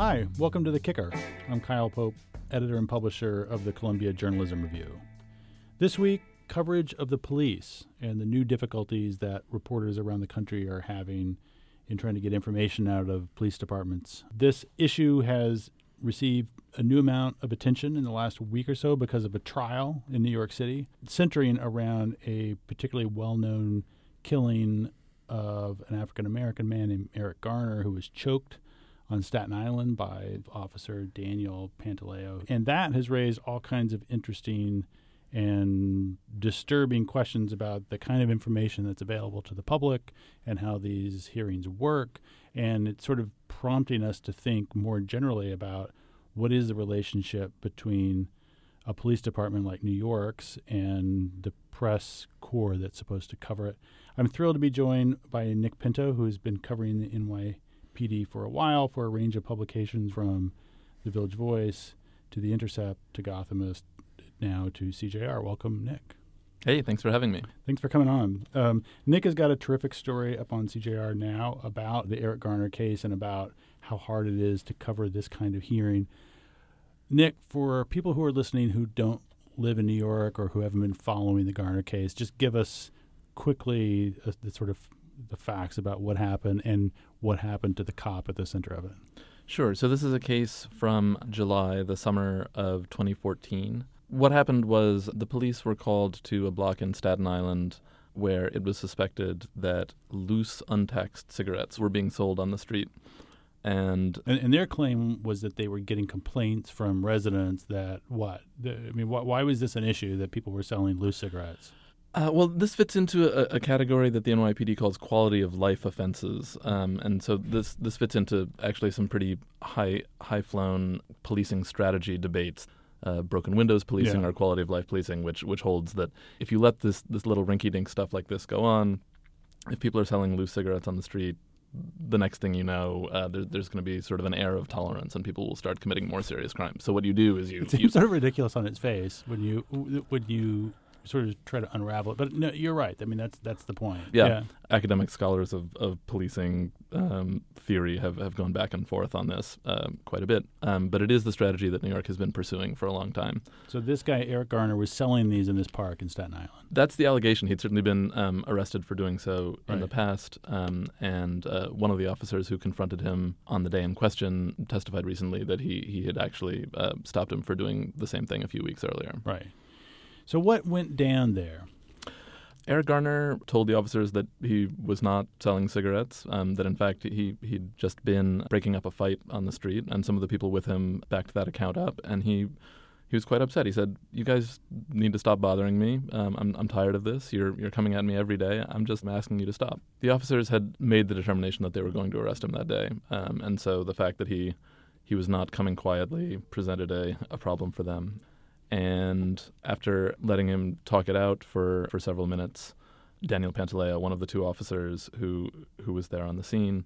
Hi, welcome to The Kicker. I'm Kyle Pope, editor and publisher of the Columbia Journalism Review. This week, coverage of the police and the new difficulties that reporters around the country are having in trying to get information out of police departments. This issue has received a new amount of attention in the last week or so because of a trial in New York City centering around a particularly well known killing of an African American man named Eric Garner who was choked on Staten Island by Officer Daniel Pantaleo. And that has raised all kinds of interesting and disturbing questions about the kind of information that's available to the public and how these hearings work. And it's sort of prompting us to think more generally about what is the relationship between a police department like New York's and the press corps that's supposed to cover it. I'm thrilled to be joined by Nick Pinto, who has been covering the NYPD for a while for a range of publications from the Village Voice to The Intercept to Gothamist now to CJR. Welcome, Nick. Hey, thanks for having me. Thanks for coming on. Um, Nick has got a terrific story up on CJR now about the Eric Garner case and about how hard it is to cover this kind of hearing. Nick, for people who are listening who don't live in New York or who haven't been following the Garner case, just give us quickly uh, the sort of the facts about what happened and what happened to the cop at the center of it. Sure. So this is a case from July, the summer of 2014. What happened was the police were called to a block in Staten Island where it was suspected that loose, untaxed cigarettes were being sold on the street. And, and, and their claim was that they were getting complaints from residents that what? I mean, wh- why was this an issue that people were selling loose cigarettes? Uh, well, this fits into a, a, category that the NYPD calls quality of life offenses, um, and so this this fits into actually some pretty high high flown policing strategy debates. Uh, broken windows policing Yeah. or quality of life policing, which which holds that if you let this this little rinky dink stuff like this go on, if people are selling loose cigarettes on the street, the next thing you know, uh, there, there's going to be sort of an air of tolerance, and people will start committing more serious crimes. So what you do is you, It you seems sort of ridiculous on its face when you when you sort of try to unravel it. But no, you're right. I mean, that's that's the point. Yeah. academic scholars of, of policing um, theory have, have gone back and forth on this um, quite a bit. Um, but it is the strategy that New York has been pursuing for a long time. So this guy Eric Garner was selling these in this park in Staten Island. That's the allegation. He'd certainly been um, arrested for doing so in the past. Um, and uh, one of the officers who confronted him on the day in question testified recently that he, he had actually uh, stopped him for doing the same thing a few weeks earlier. Right. So what went down there? Eric Garner told the officers that he was not selling cigarettes, um, that in fact he, he'd just been breaking up a fight on the street, and some of the people with him backed that account up, and he he was quite upset. He said, "You guys need to stop bothering me. Um, I'm, I'm tired of this. You're you're coming at me every day. I'm just asking you to stop." The officers had made the determination that they were going to arrest him that day, um, and so the fact that he he was not coming quietly presented a, a problem for them. And after letting him talk it out for, for several minutes, Daniel Pantaleo, one of the two officers who who was there on the scene,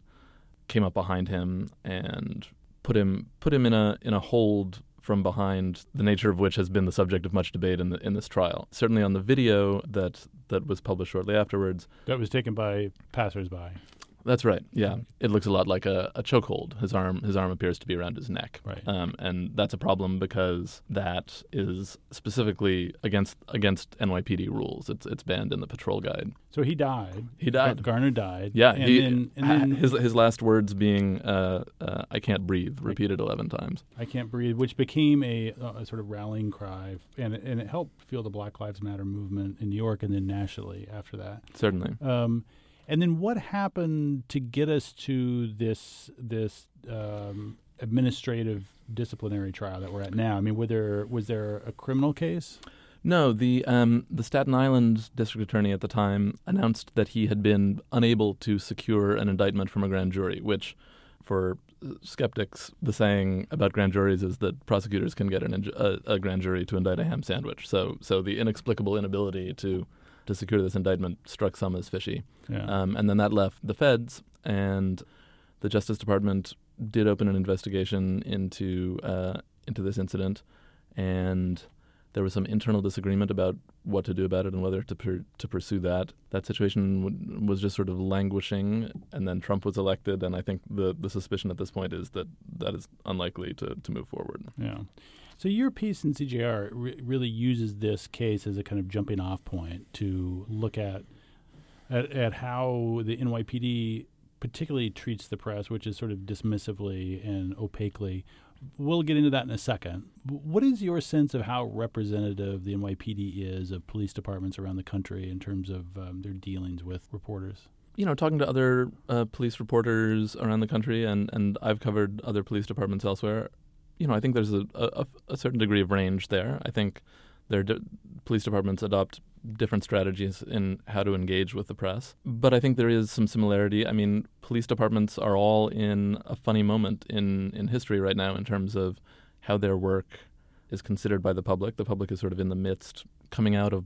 came up behind him and put him put him in a in a hold from behind, the nature of which has been the subject of much debate in the, in this trial. Certainly on the video that that was published shortly afterwards, That was taken by passersby. That's right. Yeah, it looks a lot like a, a chokehold. His arm, his arm appears to be around his neck, Right. um, and that's a problem because that is specifically against against NYPD rules. It's it's banned in the patrol guide. So he died. He died. Garner died. Yeah, And he, then, and then his his last words being uh, uh, "I can't breathe," repeated eleven times. I can't breathe, which became a, a sort of rallying cry, and it, and it helped fuel the Black Lives Matter movement in New York and then nationally after that. Certainly. Um, and then what happened to get us to this this um, administrative disciplinary trial that we're at now? I mean, were there was there a criminal case? No, the um, the Staten Island district attorney at the time announced that he had been unable to secure an indictment from a grand jury, which, for skeptics, the saying about grand juries is that prosecutors can get an, a, a grand jury to indict a ham sandwich. So, so the inexplicable inability to to secure this indictment struck some as fishy. Yeah. Um, and then that left the feds, and the Justice Department did open an investigation into uh, into this incident, and there was some internal disagreement about what to do about it and whether to per, to pursue that. That situation w- was just sort of languishing, and then Trump was elected, and I think the the suspicion at this point is that that is unlikely to to move forward. Yeah. So your piece in CJR re- really uses this case as a kind of jumping off point to look at, at at how the NYPD particularly treats the press, which is sort of dismissively and opaquely. We'll get into that in a second. What is your sense of how representative the NYPD is of police departments around the country in terms of um, their dealings with reporters? you know, talking to other uh, police reporters around the country, and, and I've covered other police departments elsewhere. You know, I think there's a, a, a certain degree of range there. I think their de- police departments adopt different strategies in how to engage with the press. But I think there is some similarity. I mean, police departments are all in a funny moment in, in history right now in terms of how their work is considered by the public. The public is sort of in the midst, coming out of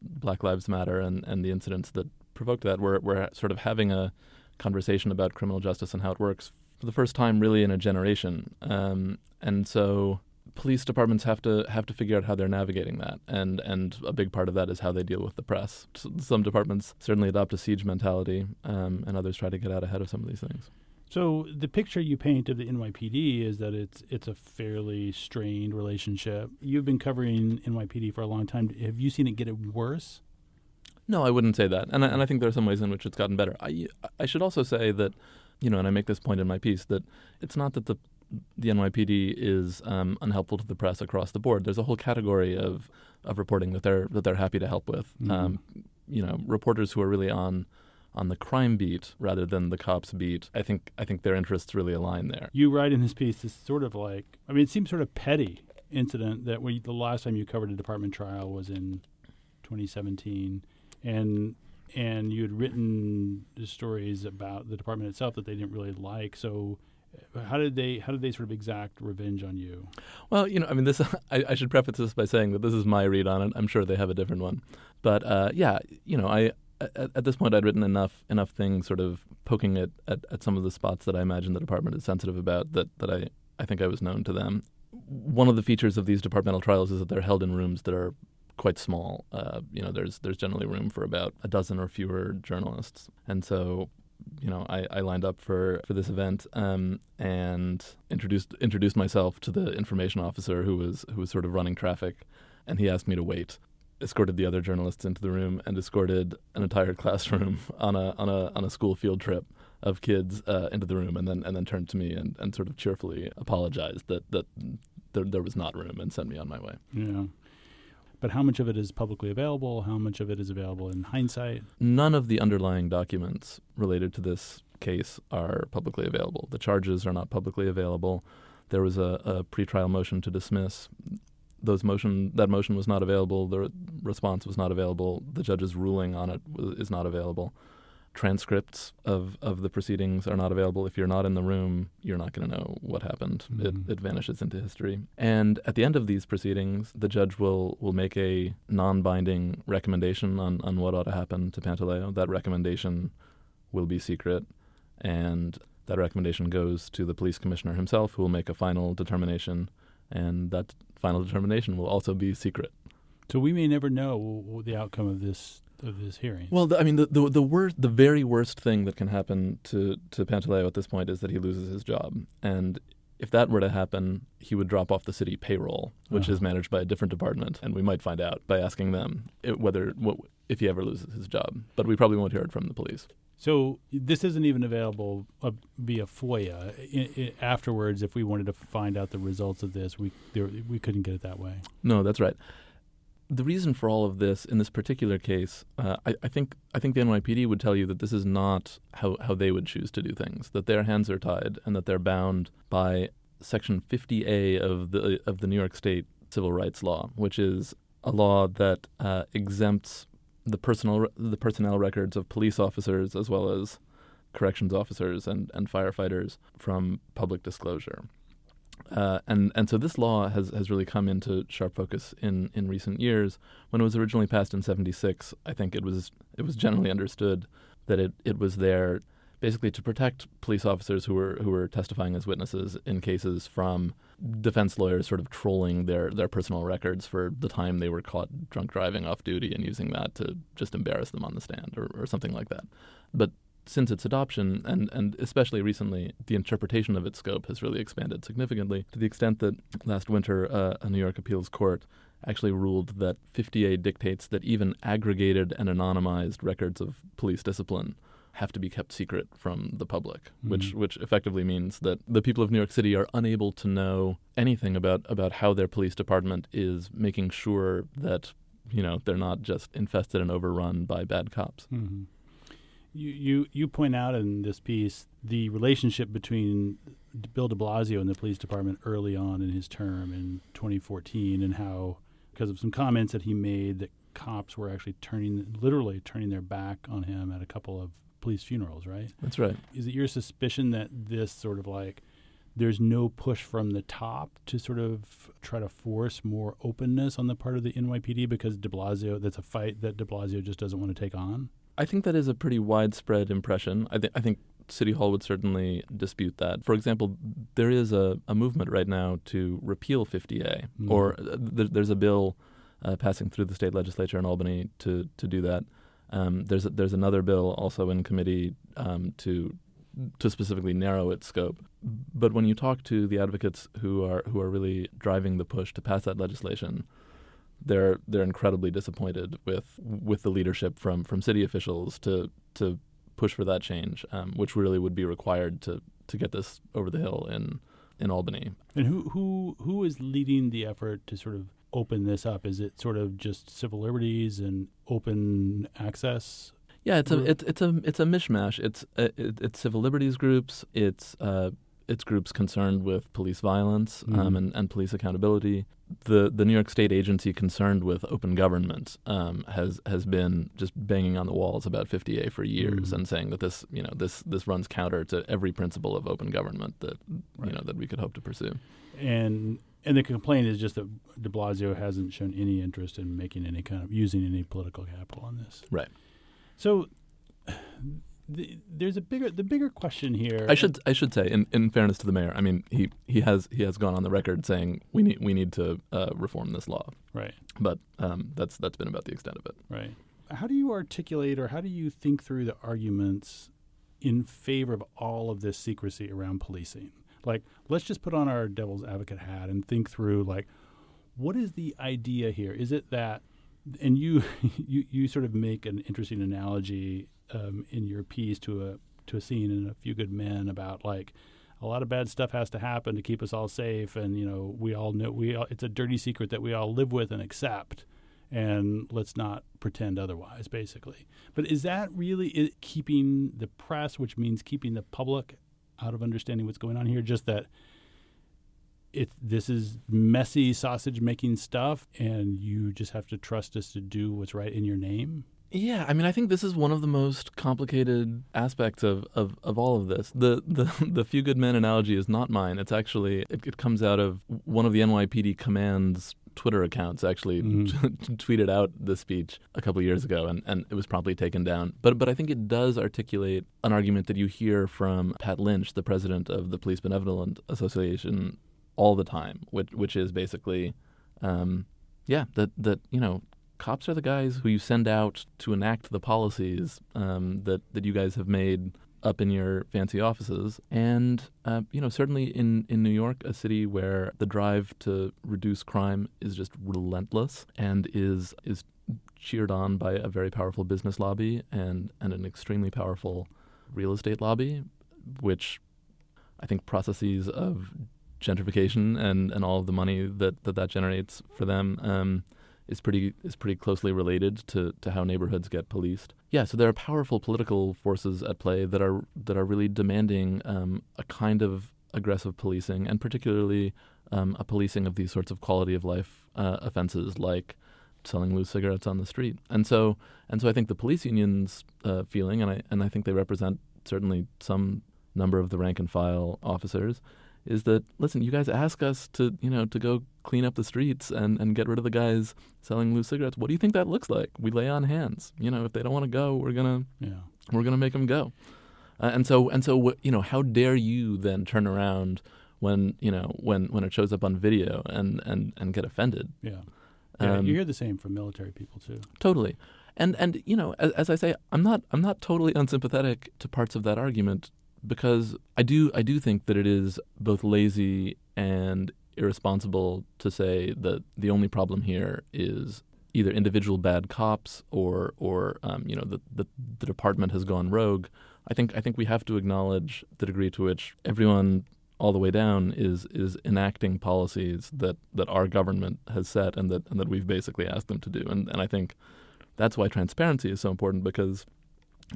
Black Lives Matter and, and the incidents that provoked that. We're, we're sort of having a conversation about criminal justice and how it works for the first time, really, in a generation. Um, and so police departments have to have to figure out how they're navigating that, and and a big part of that is how they deal with the press. Some departments certainly adopt a siege mentality, um, and others try to get out ahead of some of these things. So the picture you paint of the NYPD is that it's it's a fairly strained relationship. You've been covering NYPD for a long time. Have you seen it get worse? No, I wouldn't say that, and I, and I think there are some ways in which it's gotten better. I I should also say that, you know, and I make this point in my piece that it's not that the the NYPD is um, unhelpful to the press across the board. There's a whole category of of reporting that they're that they're happy to help with. Mm-hmm. Um, you know, reporters who are really on on the crime beat rather than the cops beat. I think I think their interests really align there. You write in this piece this sort of like I mean it seems sort of petty incident that we, the last time you covered a department trial was in 2017 and and you had written stories about the department itself that they didn't really like. So how did they how did they sort of exact revenge on you? Well you know i mean this I, I, should preface this by saying that this is my read on it. I'm sure they have a different one. But uh, yeah you know i at, at, this point i'd written enough enough things sort of poking at, at, at some of the spots that i imagine the department is sensitive about that, that I, I think i was known to them. One of the features of these departmental trials is that they're held in rooms that are quite small. Uh, you know, there's there's generally room for about a dozen or fewer journalists, and so you know, I, I lined up for, for this event um, and introduced introduced myself to the information officer who was who was sort of running traffic, and he asked me to wait. Escorted the other journalists into the room and escorted an entire classroom on a on a on a school field trip of kids uh, into the room, and then and then turned to me and, and sort of cheerfully apologized that that there, there was not room and sent me on my way. Yeah but how much of it is publicly available? How much of it is available in hindsight? None of the underlying documents related to this case are publicly available. The charges are not publicly available. There was a, a pretrial motion to dismiss. Those motion that motion was not available. The response was not available. The judge's ruling on it is not available transcripts of, of the proceedings are not available. If you're not in the room, you're not going to know what happened. Mm-hmm. It, it vanishes into history. And at the end of these proceedings, the judge will, will make a non binding recommendation on, on what ought to happen to Pantaleo. That recommendation will be secret. And that recommendation goes to the police commissioner himself, who will make a final determination. And that final determination will also be secret. So we may never know the outcome of this of this hearing. Well, the, I mean, the, the the worst, the very worst thing that can happen to to Pantaleo at this point is that he loses his job, and if that were to happen, he would drop off the city payroll, which uh-huh. is managed by a different department, and we might find out by asking them whether what, if he ever loses his job. But we probably won't hear it from the police. So this isn't even available uh, via FOIA. I, I, afterwards, if we wanted to find out the results of this, we there, we couldn't get it that way. No, that's right the reason for all of this in this particular case, uh, I, I, think I think the NYPD would tell you that this is not how, how they would choose to do things. That their hands are tied and that they're bound by Section 50A of the of the New York State Civil Rights Law, which is a law that uh, exempts the personal the personnel records of police officers as well as corrections officers and, and firefighters from public disclosure. Uh, and and so this law has, has really come into sharp focus in, in recent years. When it was originally passed in '76, I think it was it was generally understood that it, it was there basically to protect police officers who were who were testifying as witnesses in cases from defense lawyers sort of trolling their their personal records for the time they were caught drunk driving off duty and using that to just embarrass them on the stand or, or something like that. But since its adoption, and, and especially recently, the interpretation of its scope has really expanded significantly to the extent that last winter uh, a New York appeals court actually ruled that 50A dictates that even aggregated and anonymized records of police discipline have to be kept secret from the public, mm. which which effectively means that the people of New York City are unable to know anything about about how their police department is making sure that you know they're not just infested and overrun by bad cops. Mm-hmm. You, you you point out in this piece the relationship between Bill De Blasio and the police department early on in his term in 2014, and how because of some comments that he made that cops were actually turning literally turning their back on him at a couple of police funerals, right? That's right. Is it your suspicion that this sort of like there's no push from the top to sort of try to force more openness on the part of the NYPD because De Blasio that's a fight that De Blasio just doesn't want to take on? I think that is a pretty widespread impression. I, th- I think City Hall would certainly dispute that. For example, there is a, a movement right now to repeal 50A, mm. or uh, th- there's a bill uh, passing through the state legislature in Albany to, to do that. Um, there's a, there's another bill also in committee um, to to specifically narrow its scope. But when you talk to the advocates who are who are really driving the push to pass that legislation, they're they're incredibly disappointed with with the leadership from from city officials to to push for that change, um, which really would be required to to get this over the hill in in Albany. And who who who is leading the effort to sort of open this up? Is it sort of just civil liberties and open access? Yeah, it's a it's it's a it's a mishmash. It's uh, it, it's civil liberties groups. It's uh, it's groups concerned with police violence um, mm-hmm. and, and police accountability. The the New York State agency concerned with open government um, has has been just banging on the walls about 50A for years mm-hmm. and saying that this you know this this runs counter to every principle of open government that right. you know that we could hope to pursue. And and the complaint is just that De Blasio hasn't shown any interest in making any kind of using any political capital on this. Right. So the, there's a bigger the bigger question here. I should I should say in, in fairness to the mayor, I mean he, he has he has gone on the record saying we need we need to uh, reform this law. Right. But um, that's that's been about the extent of it. Right. How do you articulate or how do you think through the arguments in favor of all of this secrecy around policing? Like, let's just put on our devil's advocate hat and think through like, what is the idea here? Is it that, and you you you sort of make an interesting analogy um, in your piece to a to a scene in A Few Good Men about like a lot of bad stuff has to happen to keep us all safe, and you know we all know we all, it's a dirty secret that we all live with and accept, and let's not pretend otherwise, basically. But is that really keeping the press, which means keeping the public out of understanding what's going on here. Just that it this is messy sausage making stuff, and you just have to trust us to do what's right in your name. Yeah, I mean, I think this is one of the most complicated aspects of, of, of all of this. The, the the few good men analogy is not mine. It's actually it, it comes out of one of the NYPD commands Twitter accounts actually mm-hmm. tweeted out the speech a couple years ago, and, and it was promptly taken down. But but I think it does articulate an argument that you hear from Pat Lynch, the president of the Police Benevolent Association, all the time, which which is basically, um, yeah, that that you know cops are the guys who you send out to enact the policies um, that that you guys have made up in your fancy offices. And, uh, you know, certainly in, in New York, a city where the drive to reduce crime is just relentless and is, is cheered on by a very powerful business lobby and, and an extremely powerful real estate lobby, which I think processes of gentrification and, and all of the money that that, that generates for them um, is pretty is pretty closely related to, to how neighborhoods get policed. Yeah, so there are powerful political forces at play that are that are really demanding um, a kind of aggressive policing, and particularly um, a policing of these sorts of quality of life uh, offenses like selling loose cigarettes on the street. And so and so I think the police unions uh, feeling, and I and I think they represent certainly some number of the rank and file officers, is that listen, you guys ask us to you know to go clean up the streets and, and get rid of the guys selling loose cigarettes. What do you think that looks like? We lay on hands. You know, if they don't want to go, we're gonna yeah. we're gonna make them go. Uh, and so and so you know how dare you then turn around when you know when when it shows up on video and and and get offended? Yeah, yeah. Um, you hear the same from military people too. Totally. And and you know, as, as I say, I'm not I'm not totally unsympathetic to parts of that argument because I do I do think that it is both lazy and irresponsible to say that the only problem here is either individual bad cops or or um, you know the, the the department has gone rogue. I think I think we have to acknowledge the degree to which everyone all the way down is is enacting policies that, that our government has set and that and that we've basically asked them to do. And and I think that's why transparency is so important because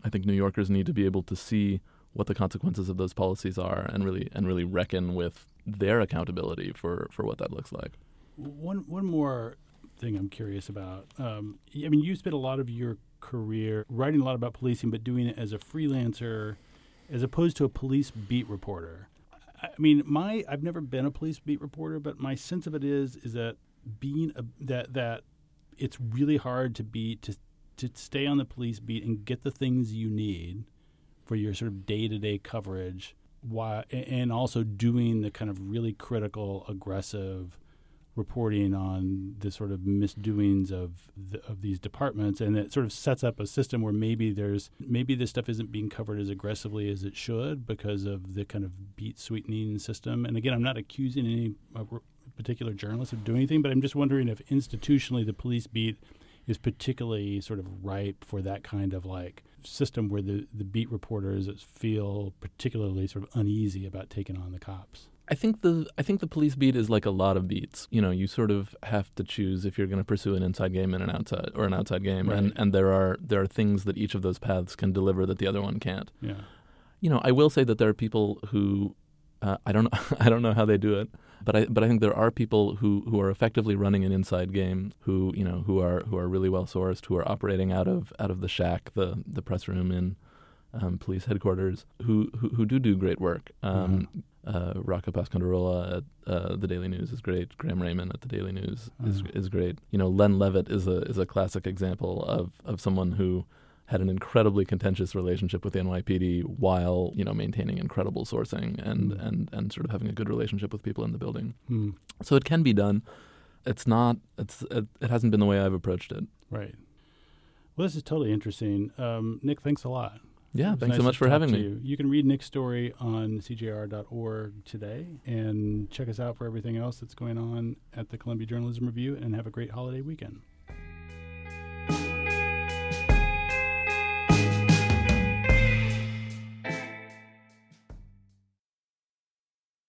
I think New Yorkers need to be able to see what the consequences of those policies are and really and really reckon with their accountability for, for what that looks like. One one more thing I'm curious about. Um, I mean, you spent a lot of your career writing a lot about policing, but doing it as a freelancer, as opposed to a police beat reporter. I mean, my I've never been a police beat reporter, but my sense of it is is that being a, that that it's really hard to be to to stay on the police beat and get the things you need for your sort of day to day coverage, while and also doing the kind of really critical, aggressive reporting on the sort of misdoings of the, of these departments, and it sort of sets up a system where maybe there's maybe this stuff isn't being covered as aggressively as it should because of the kind of beat sweetening system. And again, I'm not accusing any uh, particular journalist of doing anything, but I'm just wondering if institutionally the police beat is particularly sort of ripe for that kind of like system where the, the beat reporters feel particularly sort of uneasy about taking on the cops. I think the I think the police beat is like a lot of beats. You know, you sort of have to choose if you're going to pursue an inside game and an outside or an outside game, Right. and and there are there are things that each of those paths can deliver that the other one can't. Yeah. You know, I will say that there are people who uh, I don't know I don't know how they do it, but I but I think there are people who who are effectively running an inside game who you know who are who are really well sourced who are operating out of out of the shack the the press room in um, police headquarters who, who who do do great work. Um, uh, Rocco Parascandola at uh, the Daily News is great. Graham Rayman at the Daily News is Mhm. is great. You know, Len Levitt is a is a classic example of of someone who had an incredibly contentious relationship with the NYPD while you know maintaining incredible sourcing and Mm. and and sort of having a good relationship with people in the building. Hmm. So it can be done. It's not. It's it, it hasn't been the way I've approached it. Right. Well, this is totally interesting. Um, Nick, thanks a lot. Yeah, thanks nice so much for having me. You. you can read Nick's story on cjr.org today and check us out for everything else that's going on at the Columbia Journalism Review and have a great holiday weekend.